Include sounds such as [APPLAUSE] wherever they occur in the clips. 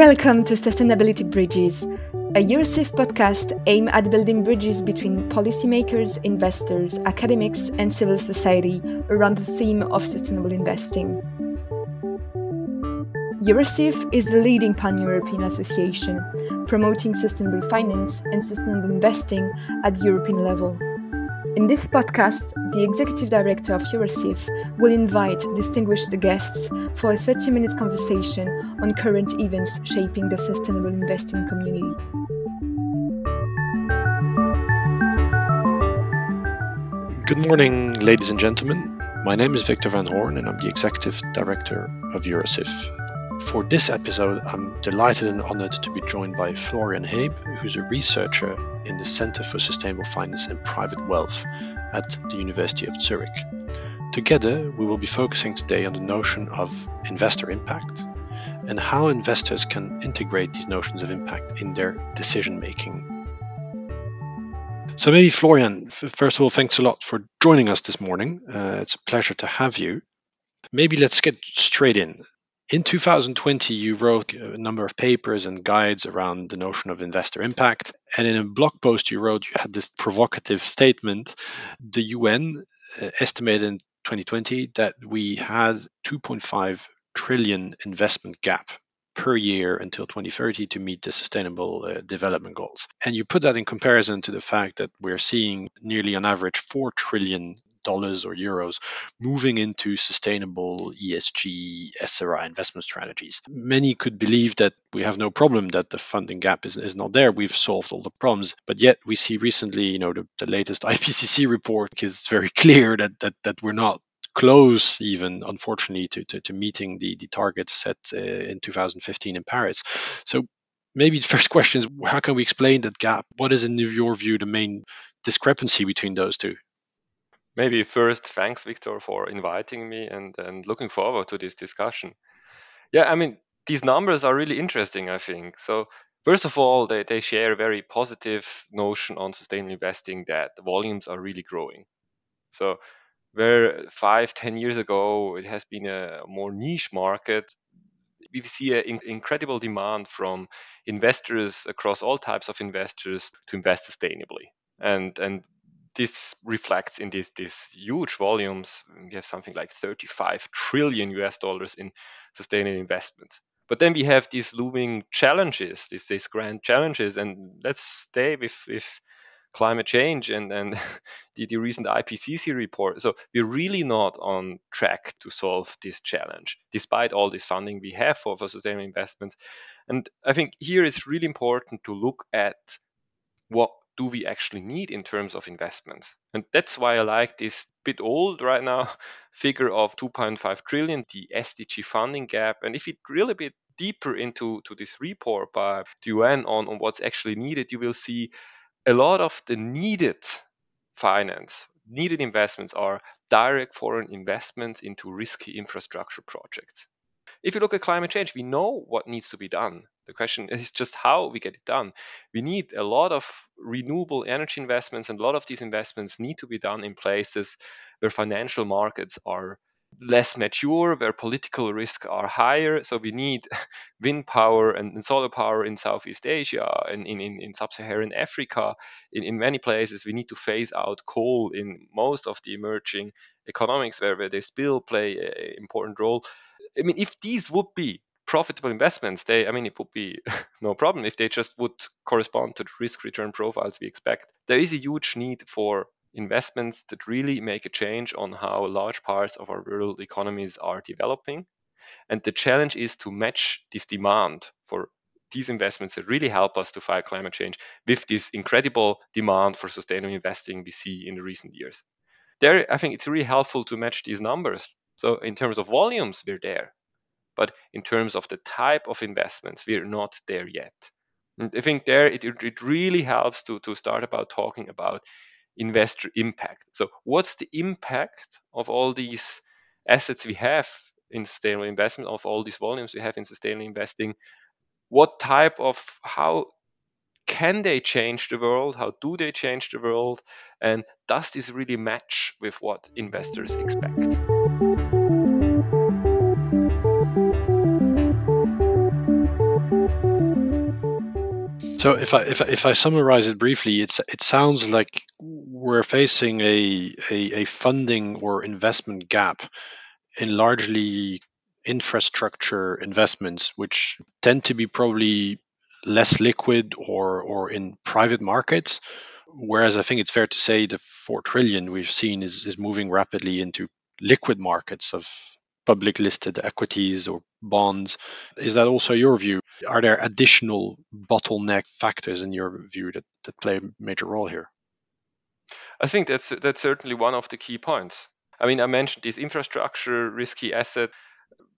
Welcome to Sustainability Bridges, a Eurosif podcast aimed at building bridges between policymakers, investors, academics, and civil society around the theme of sustainable investing. Eurosif is the leading pan European association promoting sustainable finance and sustainable investing at the European level. In this podcast, the Executive Director of Eurosif will invite distinguished guests for a 30 minute conversation on current events shaping the sustainable investing community. Good morning, ladies and gentlemen. My name is Victor van Hoorn, and I'm the Executive Director of Eurosif. For this episode, I'm delighted and honored to be joined by Florian Heeb, who's a researcher in the Center for Sustainable Finance and Private Wealth at the University of Zurich. Together, we will be focusing today on the notion of investor impact and how investors can integrate these notions of impact in their decision making. So, maybe Florian, first of all, thanks a lot for joining us this morning. Uh, it's a pleasure to have you. Maybe let's get straight in. In 2020, you wrote a number of papers and guides around the notion of investor impact. And in a blog post you wrote, you had this provocative statement the UN uh, estimated in 2020 that we had 2.5 trillion investment gap per year until 2030 to meet the sustainable uh, development goals. And you put that in comparison to the fact that we're seeing nearly on average 4 trillion dollars or euros moving into sustainable ESG SRI investment strategies. Many could believe that we have no problem that the funding gap is, is not there. We've solved all the problems. But yet we see recently, you know, the, the latest [LAUGHS] IPCC report is very clear that that, that we're not close even unfortunately to, to, to meeting the, the targets set uh, in 2015 in paris so maybe the first [LAUGHS] question is how can we explain that gap what is in your view the main discrepancy between those two Maybe first, thanks, Victor, for inviting me and, and looking forward to this discussion. Yeah, I mean, these numbers are really interesting, I think. So, first of all, they, they share a very positive notion on sustainable investing that volumes are really growing. So, where five, ten years ago it has been a more niche market, we see an incredible demand from investors across all types of investors to invest sustainably. And, and this reflects in these these huge volumes. We have something like 35 trillion US dollars in sustainable investments. But then we have these looming challenges, these, these grand challenges, and let's stay with, with climate change and, and [LAUGHS] the, the recent IPCC report. So we're really not on track to solve this challenge, despite all this funding we have for, for sustainable investments. And I think here it's really important to look at what do we actually need in terms of investments? And that's why I like this bit old right now [LAUGHS] figure of 2.5 trillion, the SDG funding gap. And if we drill a bit deeper into to this report by the UN on, on what's actually needed, you will see a lot of the needed finance, needed investments are direct foreign investments into risky infrastructure projects. If you look at climate change, we know what needs to be done. The question [LAUGHS] is just how we get it done. We need a lot of renewable energy investments, and a lot of these investments need to be done in places where financial markets are less mature, where political risks are higher. So we need [LAUGHS] wind power and, solar power in Southeast Asia and in, in, in sub-Saharan Africa. In, in many places, we need to phase out coal in most of the emerging economics where, where they still play an important role. I mean, if these would be profitable investments, they, I mean, it would be [LAUGHS] no problem if they just would correspond to the risk return profiles we expect. There is a huge need for investments that really make a change on how large parts of our rural economies are developing. And the challenge is to match this demand for these investments that really help us to fight climate change with this incredible demand for sustainable investing we see in the recent years. There, I think it's really helpful to match these numbers. So, in terms of volumes, we're there. But in terms of the type of investments, we're not there yet. And I think there it, it really helps to, to start about talking about investor impact. So what's the impact of all these assets we have in sustainable investment, of all these volumes we have in sustainable investing? What type of how can they change the world? How do they change the world? And does this really match with what investors expect? So if I if I, if I summarize it briefly, it's it sounds like we're facing a, a, a funding or investment gap in largely infrastructure investments, which tend to be probably less liquid or or in private markets. Whereas I think it's fair to say the four trillion we've seen is, is moving rapidly into liquid markets of public listed equities or bonds. Is that also your view? Are there additional bottleneck factors in your view that, that play a major role here? I think that's that's certainly one of the key points. I mean, I mentioned this infrastructure risky asset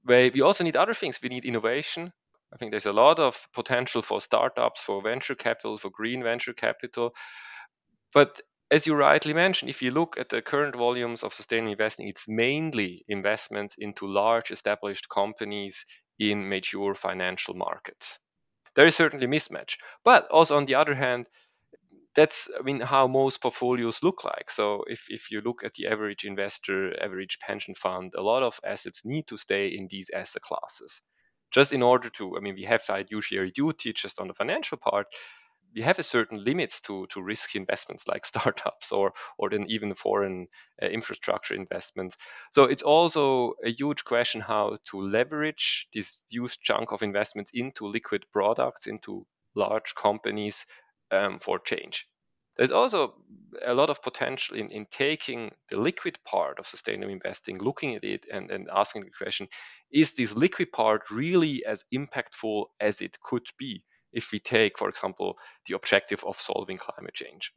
where we also need other things. We need innovation. I think there's a lot of potential for startups, for venture capital, for green venture capital. But as you rightly mentioned, if you look at the current volumes of sustainable investing, it's mainly investments into large established companies in mature financial markets. There is certainly a mismatch. But also on the other hand, that's I mean how most portfolios look like. So if, if you look at the average investor, average pension fund, a lot of assets need to stay in these asset classes. Just in order to, I mean, we have fiduciary duty just on the financial part, we have a certain limits to to risky investments like [LAUGHS] startups or or then even foreign uh, infrastructure investments. So it's also a huge question how to leverage this huge chunk of investments into liquid products, into large companies um, for change. There's also a lot of potential in, in taking the liquid part of sustainable investing, looking at it and, and asking the question, is this liquid part really as impactful as it could be? If we take, for example, the objective of solving climate change.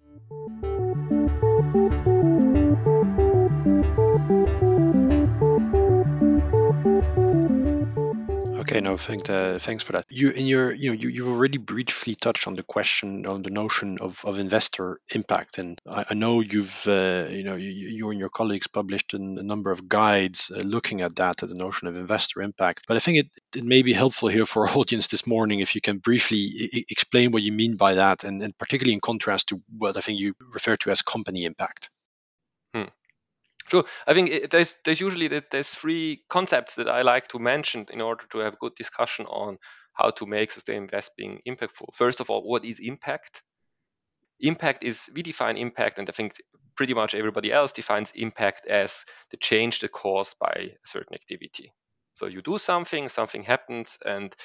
Okay, no, thank, uh, thanks for that. You in your you know you, you've already briefly touched on the question on the notion of, of investor impact, and I, I know you've uh, you know you, you, and your colleagues published a, number of guides uh, looking at that at the notion of investor impact. But I think it, it may be helpful here for our [LAUGHS] audience this morning if you can briefly I- explain what you mean by that, and, and particularly in contrast to what I think you refer to as company impact. Sure. I think it, there's there's usually there's three concepts that I like to mention in order to have a good discussion on how to make sustainable investing impactful. First of all, what is impact? Impact is we define impact, and I think pretty much everybody else defines impact as the change that caused by a certain activity. So you do something, something happens, and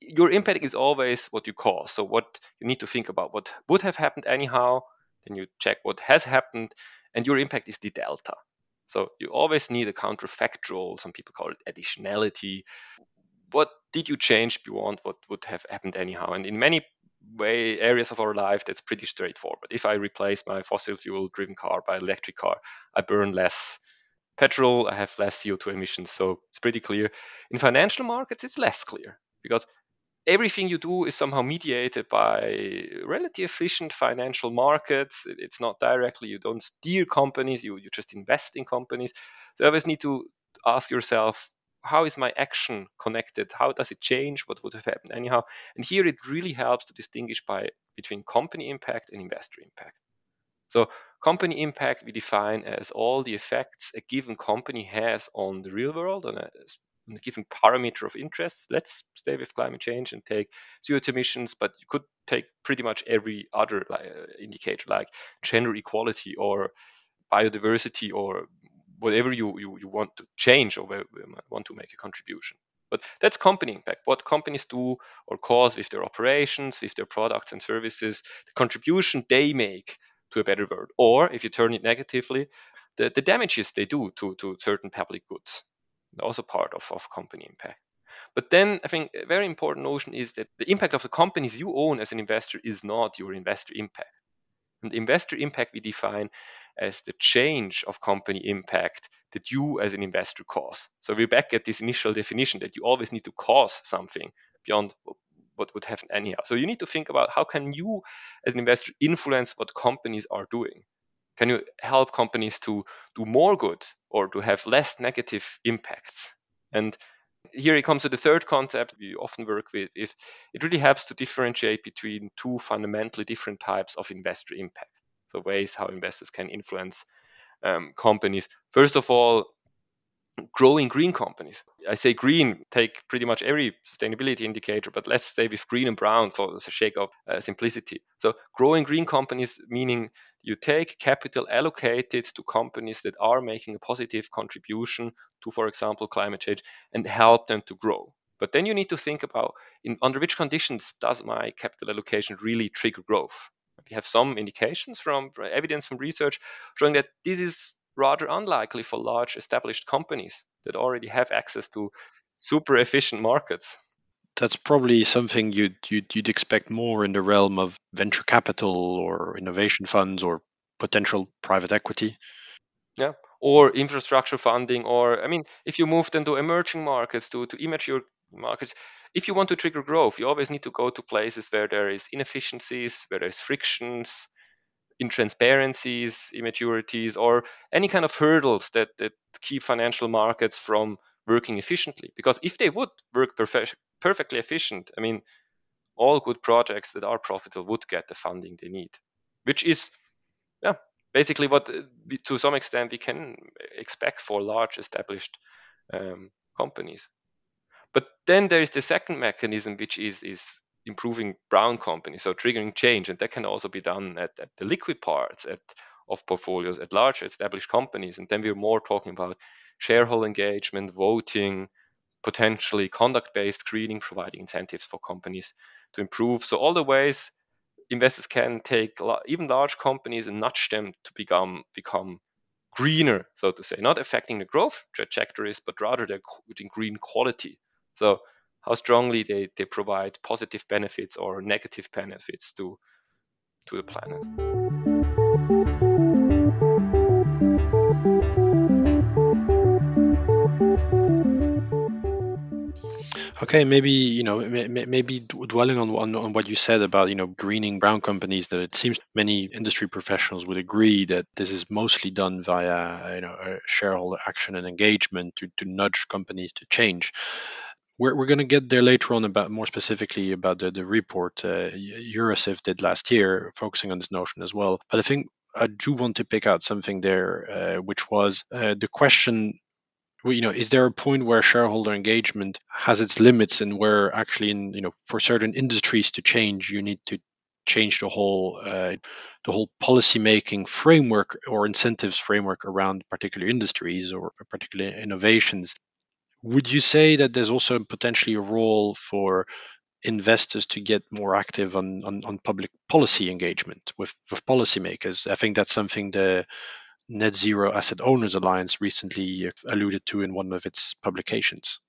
your impact is always what you cause. So what you need to think about what would have happened anyhow, then you check what has happened, and your impact is the delta. So you always need a counterfactual, some people call it additionality. What did you change beyond what would have happened anyhow? And in many way areas of our life, that's pretty straightforward. If I replace my fossil fuel driven car by electric car, I burn less petrol, I have less CO2 emissions. So it's pretty clear. In financial markets, it's less clear because everything you do is somehow mediated by relatively efficient financial markets. It's not directly, you don't steer companies, you, you just invest in companies. So you always need to ask yourself, how is my action connected? How does it change? What would have happened anyhow? And here it really helps to distinguish by between company impact and investor impact. So company impact we define as all the effects a given company has on the real world, on a given parameter of interest. Let's stay with climate change and take CO2 emissions, but you could take pretty much every other uh, indicator like gender equality or biodiversity or whatever you, you, you want to change or want to make a contribution. But that's company impact. What companies do or cause with their operations, with their products and services, the contribution they make to a better world. Or if you turn it negatively, the, the damages they do to, to certain public goods also part of, of company impact. But then I think a very important notion is that the impact of the companies you own as an investor is not your investor impact. And investor impact we define as the change of company impact that you as an investor cause. So we're back at this initial definition that you always need to cause something beyond what would happen anyhow. So you need to think about how can you as an investor influence what companies are doing. Can you help companies to do more good or to have less negative impacts? And here it comes to the third concept we often work with is it really helps to differentiate between two fundamentally different types of investor impact. So ways how investors can influence um, companies. First of all, growing green companies. I say green, take pretty much every sustainability indicator, but let's stay with green and brown for the sake of uh, simplicity. So, growing green companies meaning you take capital allocated to companies that are making a positive contribution to, for example, climate change and help them to grow. But then you need to think about in, under which conditions does my capital allocation really trigger growth? We have some indications from evidence from research showing that this is rather unlikely for large established companies that already have access to super efficient markets. That's probably something you'd, you'd, you'd expect more in the realm of venture capital or innovation funds or potential private equity. Yeah, or infrastructure funding, or I mean, if you move then to emerging markets, to, to immature markets, if you want to trigger growth, you always need to go to places where there is inefficiencies, where there's frictions, intransparencies, immaturities, or any kind of hurdles that, that keep financial markets from working efficiently. Because if they would work perfe- perfectly efficient, I mean, all good projects that are profitable would get the funding they need, which is, yeah, basically what uh, to some extent we can expect for large established um, companies. But then there is the second mechanism, which is is improving brown companies, so triggering change, and that can also be done at, at the liquid parts at, of portfolios at large established companies. And then we're more talking about shareholder engagement, voting, potentially conduct-based screening, providing incentives for companies to improve. So all the ways investors can take even large companies and nudge them to become become greener, so to say, not affecting the growth trajectories, but rather their green quality. So how strongly they, they provide positive benefits or negative benefits to to the planet. Okay, maybe you know, maybe dwelling on, on, on what you said about you know greening brown companies, that it seems many industry professionals would agree that this is mostly done via you know shareholder action and engagement to to nudge companies to change. We're, we're going to get there later on about more specifically about the, the report uh, Eurosif did last year, focusing on this notion as well. But I think I do want to pick out something there, uh, which was uh, the question you know is there a point where shareholder engagement has its limits and where actually in you know for certain industries to change you need to change the whole uh, the whole policy making framework or incentives framework around particular industries or particular innovations would you say that there's also potentially a role for investors to get more active on, on, on public policy engagement with, with policymakers? I think that's something the Net Zero Asset Owners Alliance recently uh, alluded to in one of its publications.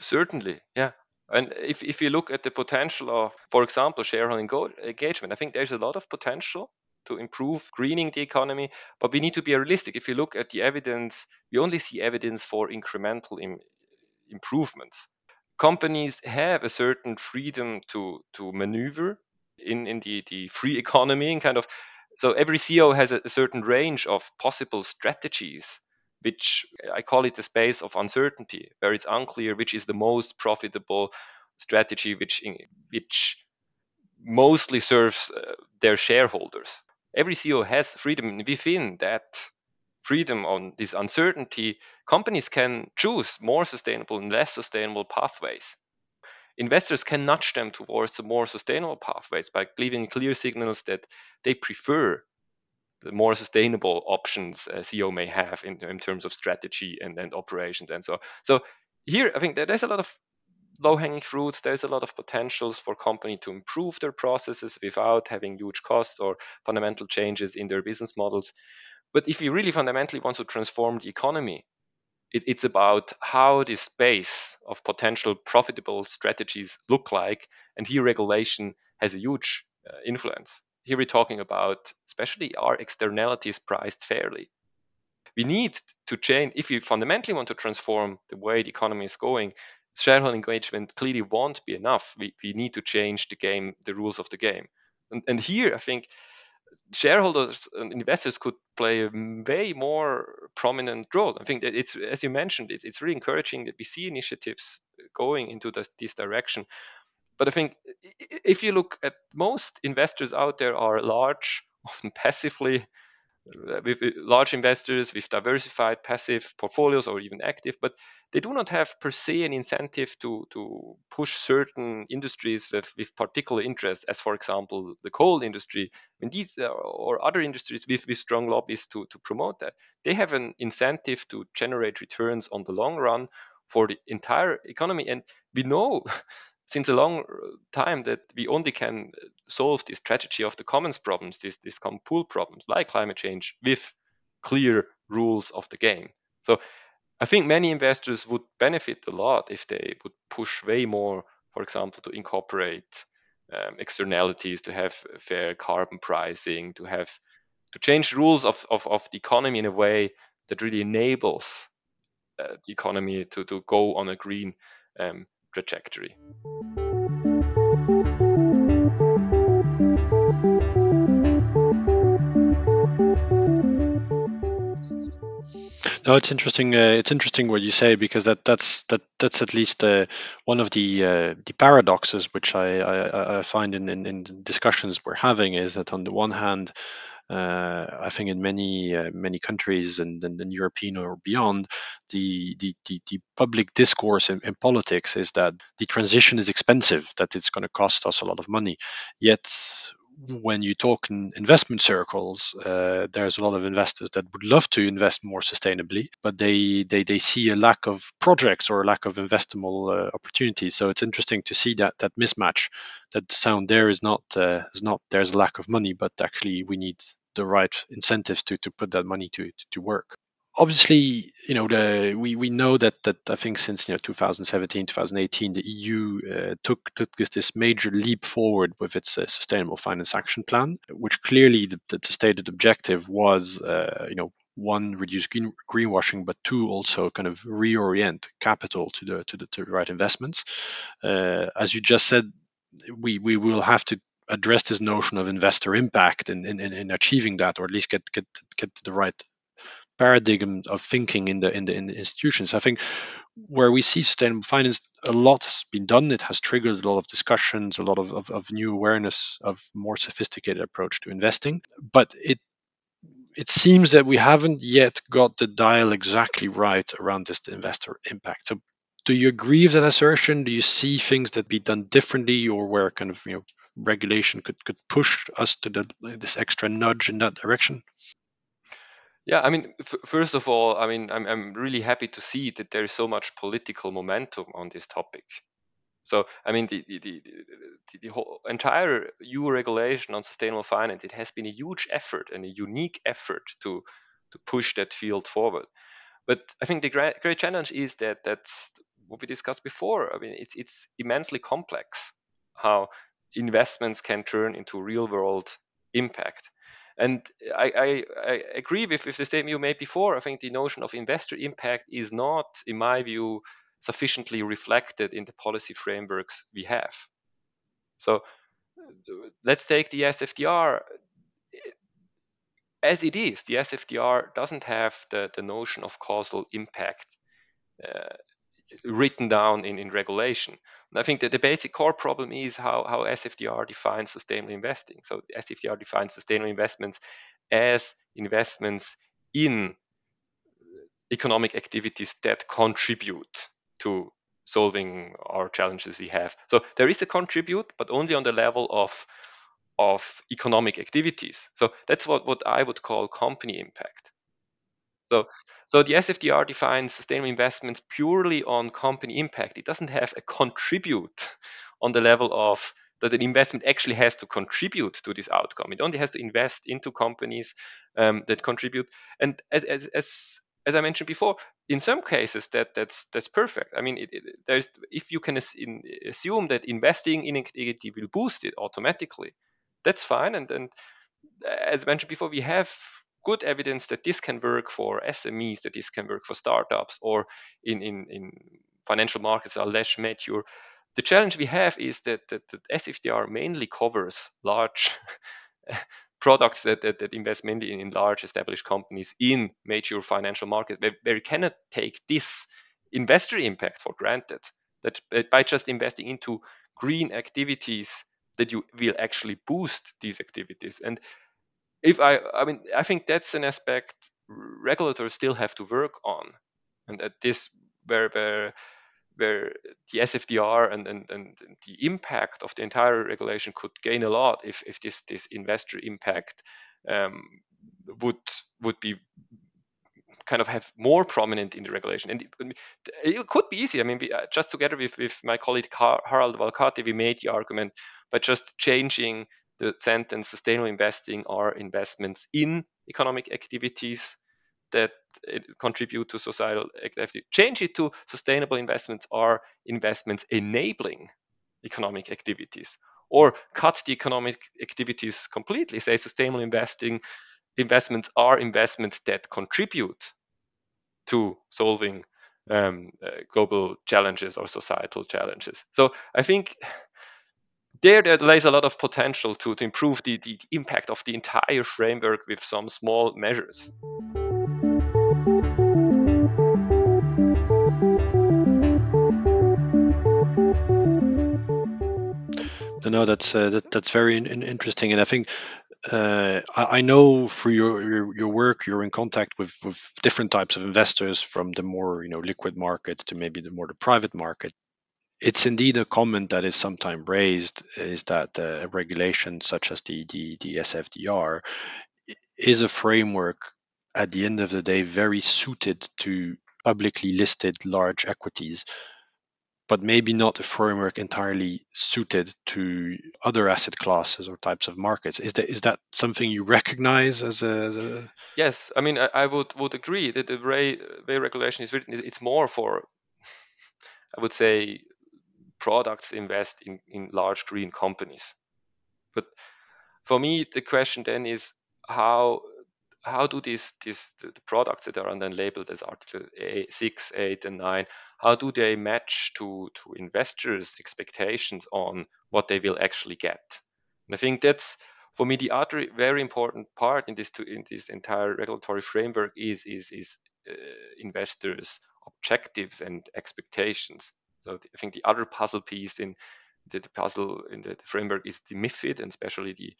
Certainly, yeah. And if, if you look at the potential of, for example, shareholder engagement, I think there's a lot of potential to improve greening the economy, but we need to be realistic. If you look at the evidence, we only see evidence for incremental Im- improvements. Companies have a certain freedom to to maneuver in, in the, the free [LAUGHS] economy and kind of so every CEO has a, a certain range of possible strategies which I call it the space of uncertainty, where it's unclear which is the most profitable strategy, which which mostly serves uh, their shareholders every CEO has freedom within that freedom on this uncertainty, companies can choose more sustainable and less sustainable pathways. Investors can nudge them towards the more sustainable pathways by giving clear signals that they prefer the more sustainable options a CEO may have in, in terms of strategy and, and operations and so on. So here, I think there's a lot of low hanging fruits. There's a lot of potentials for company to improve their processes without having huge costs or fundamental changes in their business models. But if you really fundamentally want to transform the economy, it, it's about how this space of potential profitable strategies look like. And here regulation has a huge uh, influence. Here we're talking about, especially are externalities priced fairly? We need to change, if we fundamentally want to transform the way the economy is going, shareholder engagement clearly won't be enough. We, we need to change the game, the rules of the game. And, and here, I think shareholders and investors could play a way more prominent role. I think that it's, as you mentioned, it, it's really encouraging that we see initiatives going into this, this direction. But I think if you look at most investors out there are large, [LAUGHS] often passively with large investors with diversified passive portfolios or even active, but they do not have per se an incentive to, to push certain industries with, with particular interests, as for example the coal industry. When these uh, or other industries with, with strong lobbies to, to promote that, they have an incentive to generate returns on the long run for the entire economy. And we know [LAUGHS] since a long time that we only can solve this tragedy of the commons problems, these, these common pool problems like climate change with clear rules of the game. So I think many investors would benefit a lot if they would push way more, for example, to incorporate um, externalities, to have fair carbon pricing, to have to change rules of, of, of the economy in a way that really enables uh, the economy to, to go on a green um, trajectory. No, it's interesting. Uh, it's interesting what you say because that that's that that's at least uh, one of the uh, the paradoxes which I, I, I find in, in, in discussions we're having is that on the one hand, I think in many uh, many countries and, and, and, European or beyond, the the, the, the public discourse in, in, politics is that the transition is expensive, that it's going to cost us a lot of money. Yet when you talk in investment circles, uh, there's a lot of investors that would love to invest more sustainably, but they they, they see a lack of projects or a lack of investable uh, opportunities. So it's interesting to see that that mismatch. That sound there is not uh, is not there's a lack of money, but actually we need the right incentives to to put that money to to, to work obviously, you know, the, we we know that that I think since you know 2017, 2018, the EU uh, took took this, this major leap forward with its uh, sustainable finance action plan, which clearly the, the stated objective was, uh, you know, one reduce green, greenwashing, but two also kind of reorient capital to the to the, to the right investments. Uh, as you just said, we we will have to address this notion of investor impact in, in, in achieving that, or at least get get get the right paradigm of thinking in the in the, in the institutions. I think where we see sustainable finance, a lot has been done. It has triggered a lot of discussions, a lot of, of, of new awareness of more sophisticated approach to investing. But it it seems that we haven't yet got the dial exactly right around this investor impact. So do you agree with that assertion? Do you see things that be done differently or where kind of you know regulation could, could push us to the, this extra nudge in that direction? Yeah, I mean, f- first of all, I mean, I'm, I'm really happy to see that there is so much political momentum on this topic. So, I mean, the, the, the, the, whole entire EU regulation on sustainable finance, it has been a huge effort and a unique effort to, to push that field forward. But I think the great, great challenge is that that's what we discussed before. I mean, it's, it's immensely complex how investments can turn into real world impact. And I, I, I agree with, with the statement you made before. I think the notion of investor impact is not, in my view, sufficiently reflected in the policy frameworks we have. So let's take the SFDR as it is. The SFDR doesn't have the, the notion of causal impact uh, written down in, in regulation. And I think that the basic core problem is how, how SFDR defines sustainable investing. So SFDR defines sustainable investments as investments in economic activities that contribute to solving our challenges we have. So there is a contribute, but only on the level of of economic activities. So that's what, what I would call company impact. So, so the SFDR defines sustainable investments purely on company impact. It doesn't have a contribute on the level of that an investment actually has to contribute to this outcome. It only has to invest into companies um, that contribute. And as, as, as, as I mentioned before, in some cases that that's that's perfect. I mean, it, it, there's if you can assume that investing in activity will boost it automatically, that's fine. And and as mentioned before, we have good evidence that this can work for SMEs, that this can work for startups, or in, in, in financial markets are less mature. The challenge we have is that, that, that SFDR mainly covers large [LAUGHS] products that, that, that, invest mainly in, in, large established companies in mature financial markets where, where cannot take this investor impact for granted. That by just investing into green activities, that you will actually boost these activities. And if I, I mean, I think that's an aspect regulators still have to work on, and at this where where where the SFDR and, and, and the impact of the entire regulation could gain a lot if, if this this investor impact um, would would be kind of have more prominent in the regulation. And it, could be easy. I mean, we, uh, just together with, with my colleague Harald Valkati, we made the argument by just changing the sentence sustainable investing are investments in economic activities that contribute to societal activity. Change it to sustainable investments are investments enabling economic activities. Or cut the economic activities completely. Say sustainable investing investments are investments that contribute to solving um, uh, global challenges or societal challenges. So I think there there lays a lot of potential to, to improve the, the impact of the entire framework with some small measures. No, that's uh, that, that's very in, interesting, and I think uh, I, I, know through your, your, your work you're in contact with with different types of investors, from the more you know liquid market to maybe the more the private market. It's indeed a comment that is sometimes raised is that a regulation such as the, the the SFDR is a framework at the end of the day very suited to publicly listed large equities but maybe not a framework entirely suited to other asset classes or types of markets. Is that is that something you recognize as a? As a... Yes, I mean I, I, would would agree that the way, way regulation is written, it's more for, I would say, products invest in in large green companies. But for me, the question then is how how do these these the, products that are then labeled as Article 6, 8, and 9 how do they match to to investors' expectations on what they will actually get? And I think that's for me the other very important part in this to, in this entire regulatory framework is is is uh, investors' objectives and expectations. So I think the other puzzle piece in the, the puzzle in the, the framework is the MIFID and especially the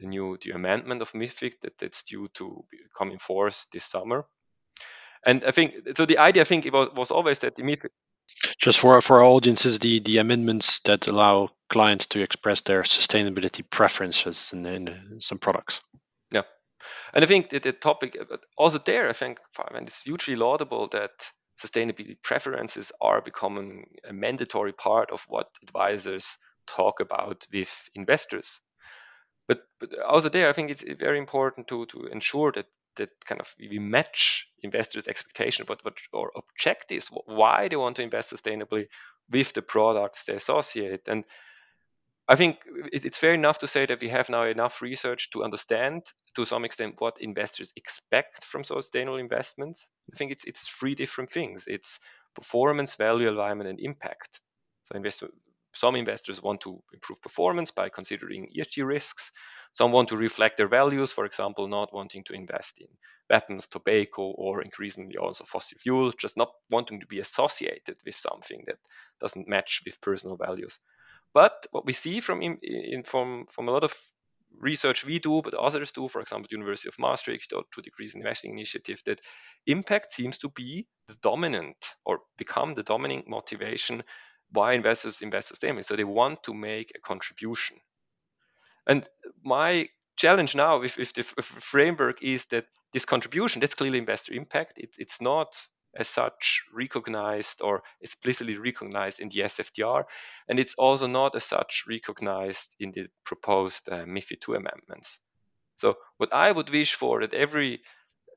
the new the amendment of MIFID that, that's due to come in force this summer. And I think so. The idea, I think, it was, was always that the MIFID. Just for for our audiences, the the amendments that allow clients to express their sustainability preferences in, in some products. Yeah, and I think that the topic also there, I think, and it's hugely laudable that sustainability preferences are becoming a mandatory part of what advisors talk about with investors. But, but also there, I think it's very important to, to ensure that that kind of we match investors' expectation, what, what or objectives, why they want to invest sustainably with the products they associate. And I think it's fair enough to say that we have now enough research to understand to some extent what investors expect from sustainable investments. I think it's it's three different things. It's performance, value, alignment, and impact. So investor, some investors want to improve performance by considering ESG risks. Some want to reflect their values, for example, not wanting to invest in weapons, tobacco, or increasingly also fossil fuel, just not wanting to be associated with something that doesn't match with personal values. But what we see from in, from from a lot of research we do, but others do, for example, the University of Maastricht or Two Degrees in Investing Initiative, that impact seems to be the dominant or become the dominant motivation why investors invest sustainably. So they want to make a contribution. And my challenge now with, with the framework is that this contribution, that's clearly investor impact. It, it's not as such recognized or explicitly recognized in the SFDR, and it's also not as such recognized in the proposed uh, MIFID II amendments. So what I would wish for that every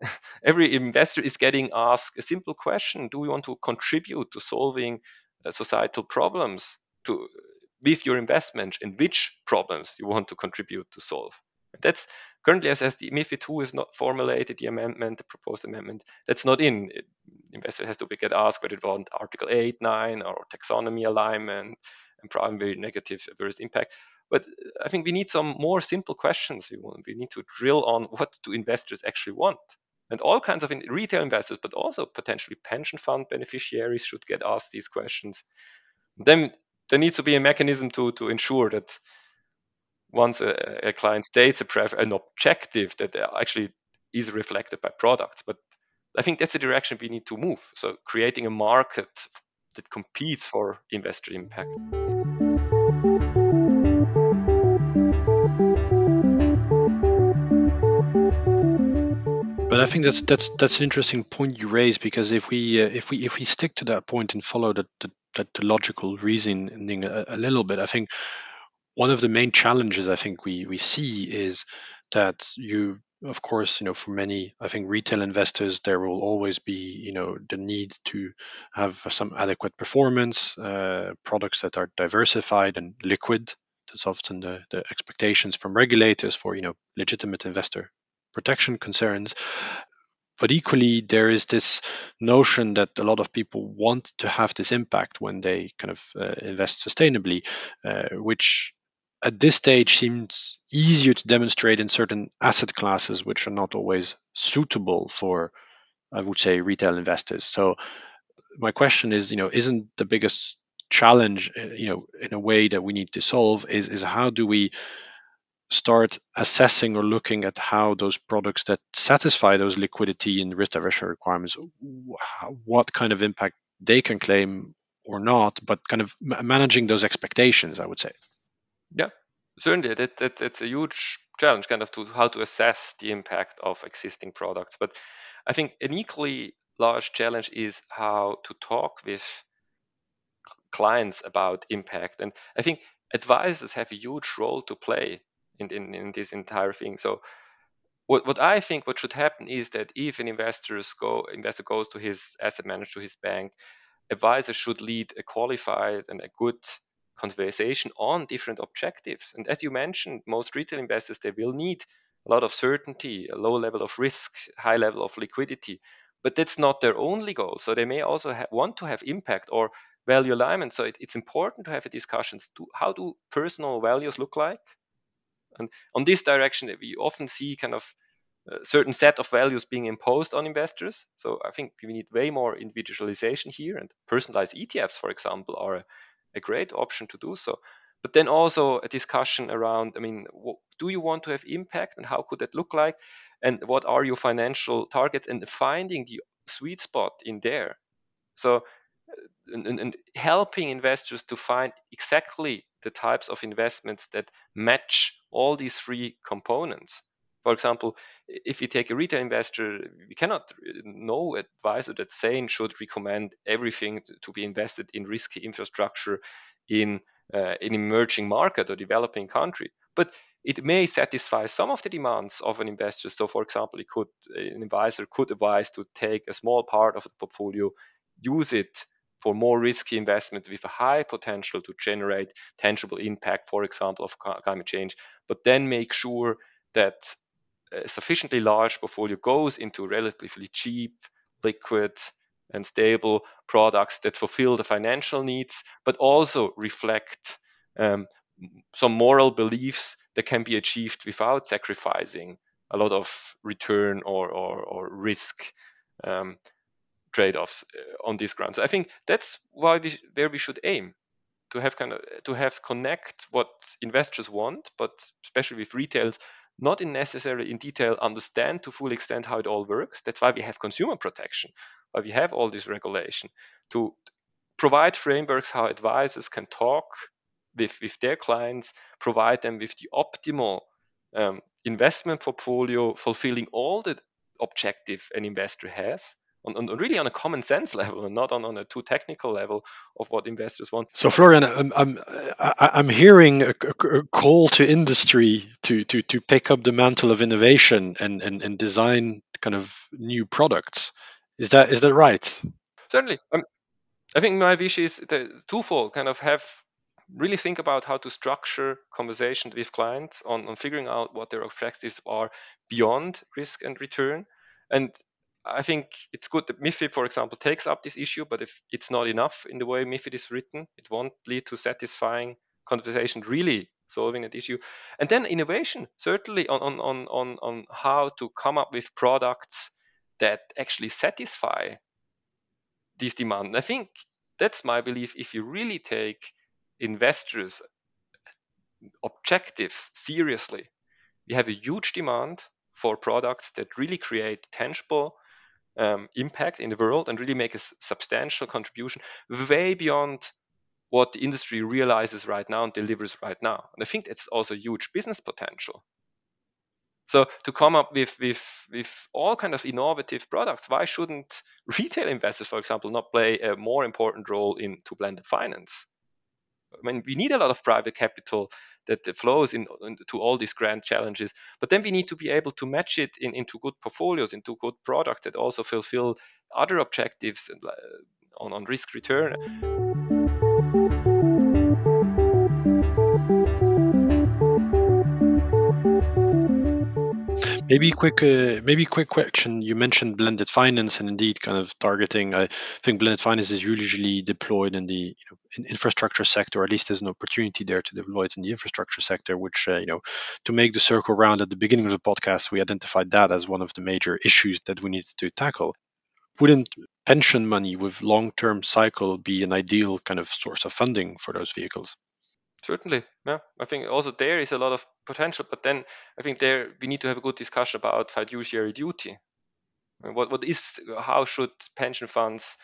[LAUGHS] every investor is getting asked a simple question: Do you want to contribute to solving uh, societal problems? To with your investment and which problems you want to contribute to solve. That's currently, as, as the MIFID II is not formulated, the amendment, the proposed amendment, that's not in. It, investor has to get asked whether it want Article 8, 9, or taxonomy alignment, and primary negative adverse impact. But I think we need some more simple questions. We, we need to drill on what do investors actually want. And all kinds of retail investors, but also potentially pension fund beneficiaries should get asked these questions. Then there needs to be a mechanism to to ensure that once a, a client states a pref- an objective that actually is reflected by products. But I think that's the direction we need to move. So creating a market that competes for investor impact. But I think that's that's that's an interesting point you raise because if we uh, if we if we stick to that point and follow the, the, the logical reasoning a, a, little bit, I think one of the main challenges I think we we see is that you of course you know for many I think retail investors there will always be you know the need to have some adequate performance uh, products that are diversified and liquid. That's often the, the expectations from regulators for you know legitimate investor protection concerns. But equally, there is this notion that a lot of people want to have this impact when they kind of uh, invest sustainably, uh, which at this stage seems easier to demonstrate in certain asset classes, which are not always suitable for, I would say, retail investors. So, my question is, you know, isn't the biggest challenge, uh, you know, in a way that we need to solve is is how do we start assessing or looking at how those products that satisfy those liquidity and risk diversion requirements, what kind of impact they can claim or not, but kind of managing those expectations, I would say. Yeah, certainly. That's a huge challenge, kind of to how to assess the impact of existing products. But I think an equally large challenge is how to talk with clients about impact. And I think advisors have a huge role to play in, in, in this entire thing. So what, what I think what should happen is that if an investors go investor goes to his asset manager, to his bank, advisors should lead a qualified and a good conversation on different objectives. And as you mentioned, most retail investors they will need a lot of certainty, a low level of risk, high level of liquidity. But that's not their only goal. So they may also ha- want to have impact or value alignment. So it, it's important to have a discussions to how do personal values look like and on this direction, we often see kind of a certain set of values being imposed on investors. So I think we need way more individualization here, and personalized ETFs, for example, are a, a great option to do so. But then also a discussion around, I mean, do you want to have impact, and how could that look like, and what are your financial targets, and finding the sweet spot in there. So uh, and, and, and helping investors to find exactly the types of investments that match all these three components. For example, if you take a retail investor, we cannot, no advisor that's sane should recommend everything to be invested in risky infrastructure in uh, an emerging market or developing country. But it may satisfy some of the demands of an investor. So, for example, it could an advisor could advise to take a small part of the portfolio, use it for more risky investment with a high potential to generate tangible impact, for example, of climate change, but then make sure that a sufficiently large portfolio goes into relatively cheap, liquid, and stable products that fulfill the financial needs, but also reflect um, some moral beliefs that can be achieved without sacrificing a lot of return or, or, or risk. Um, trade-offs uh, on these grounds. I think that's why we, where we should aim to have kind of to have connect what investors want, but especially with retails, not in necessarily in detail understand to full extent how it all works. That's why we have consumer protection, why we have all this regulation to provide frameworks how advisors can talk with, with their clients, provide them with the optimal um, investment portfolio, fulfilling all the objective an investor has on, on, really on a common sense [LAUGHS] level and not on, on a too technical level of what investors want. So, Florian, I'm I'm I'm hearing a, a, call to industry to to to pick up the mantle of innovation and and, and design kind of new products. Is that is that right? Certainly. Um, I think my wish is the twofold: kind of have really think about how to structure conversations with clients on, on figuring out what their objectives are beyond risk and return and I think it's good that MIFID, for example, takes up this issue, but if it's not enough in the way MIFID is written, it won't lead to satisfying conversation really solving that issue. And then innovation, certainly on, on, on, on, on how to come up with products that actually satisfy these demands. I think that's my belief. If you really take investors objectives seriously, we have a huge demand for products that really create tangible um, impact in the world and really make a substantial contribution way beyond what the industry realizes right now and delivers right now. And I think it's also huge business potential. So to come up with with with all kind of innovative products, why shouldn't [LAUGHS] retail investors, for example, not play a more important role into blended finance? I mean, we need a lot of private capital that flows in, into all these grand challenges, but then we need to be able to match it in, into good portfolios, into good products that also fulfill other objectives uh, on, on risk return. Maybe quick, uh, maybe quick question. You mentioned blended finance and indeed kind of targeting. I think blended finance is usually deployed in the you know, in infrastructure sector. At least there's an opportunity there to deploy it in the infrastructure sector. Which uh, you know, to make the circle round at the beginning of the podcast, we identified that as one of the major issues that we needed to tackle. Wouldn't pension money with long-term cycle be an ideal kind of source of funding for those vehicles? Certainly, yeah. I think also there is a lot of potential, but then I think there we need to have a good discussion about fiduciary duty. What what is how should pension funds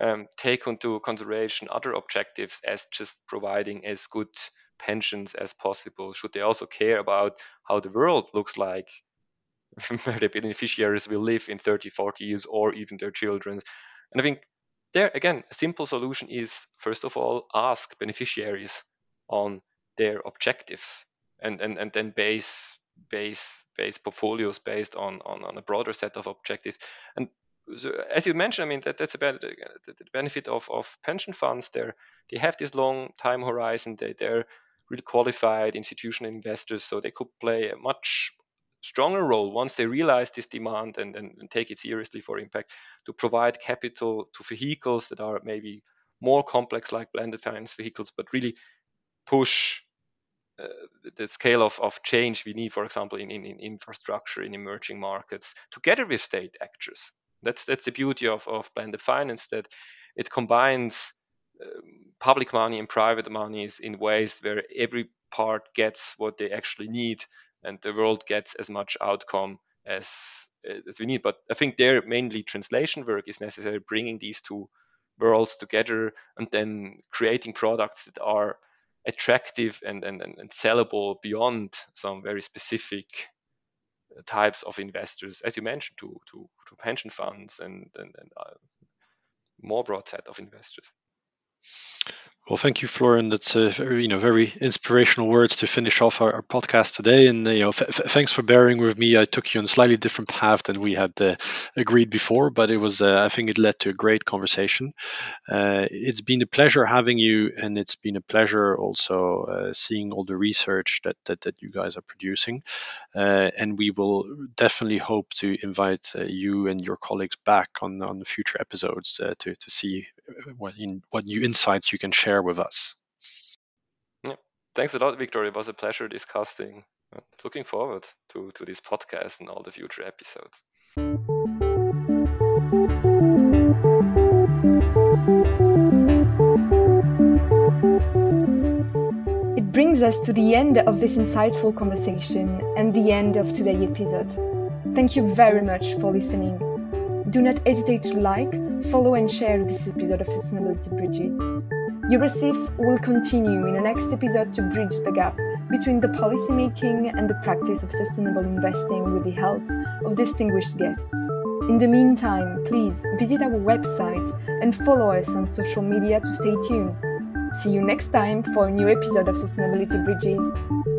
um, take into consideration other objectives as just providing as good pensions as possible? Should they also care about how the world looks like, [LAUGHS] where the beneficiaries will live in 30, 40 years, or even their children? And I think there again, a simple solution is first of all ask beneficiaries on their objectives and, and, and then base base base portfolios based on, on, on a broader set of objectives. And so, as you mentioned, I mean that, that's about the, benefit of, of pension funds. They they have this long time horizon. They they're really qualified institutional investors, so they could play a much stronger role once they realize this demand and, and, and take it seriously for impact to provide capital to vehicles that are maybe more complex like blended finance vehicles, but really push uh, the scale of, of change we need, for example, in, in, in, infrastructure in emerging markets, together with state actors. That's that's the beauty of, of blended finance that it combines um, public money and private monies in ways where every part gets what they actually need, and the world gets as much outcome as as we need. But I think there mainly translation work is necessary, bringing these two worlds together, and then creating products that are attractive and, and, and sellable beyond some very specific uh, types of investors, as you mentioned, to, to, to pension funds and, and, and uh, more broad set of investors. Well, thank you, Florian. That's a very, you know, very inspirational words to finish off our, our podcast today. And you know, f- f- thanks for bearing with me. I took you on a slightly different path than we had uh, agreed before, but it was, uh, I think, it led to a great conversation. Uh, it's been a pleasure having you, and it's been a pleasure also uh, seeing all the research that that, that you guys are producing. Uh, and we will definitely hope to invite uh, you and your colleagues back on on future episodes to to see what in, what new insights you can share share with us. Yeah. Thanks a lot, Victor. It was a pleasure discussing. Looking forward to, to this podcast and all the future episodes. It brings us to the end of this insightful conversation and the end of today's episode. Thank you very much for listening. Do not hesitate to like, follow, and share this episode of Sustainability Bridges. Eurosif will continue in the next episode to bridge the gap between the policymaking and the practice of sustainable investing with the help of distinguished guests. In the meantime, please visit our website and follow us on social media to stay tuned. See you next time for a new episode of Sustainability Bridges.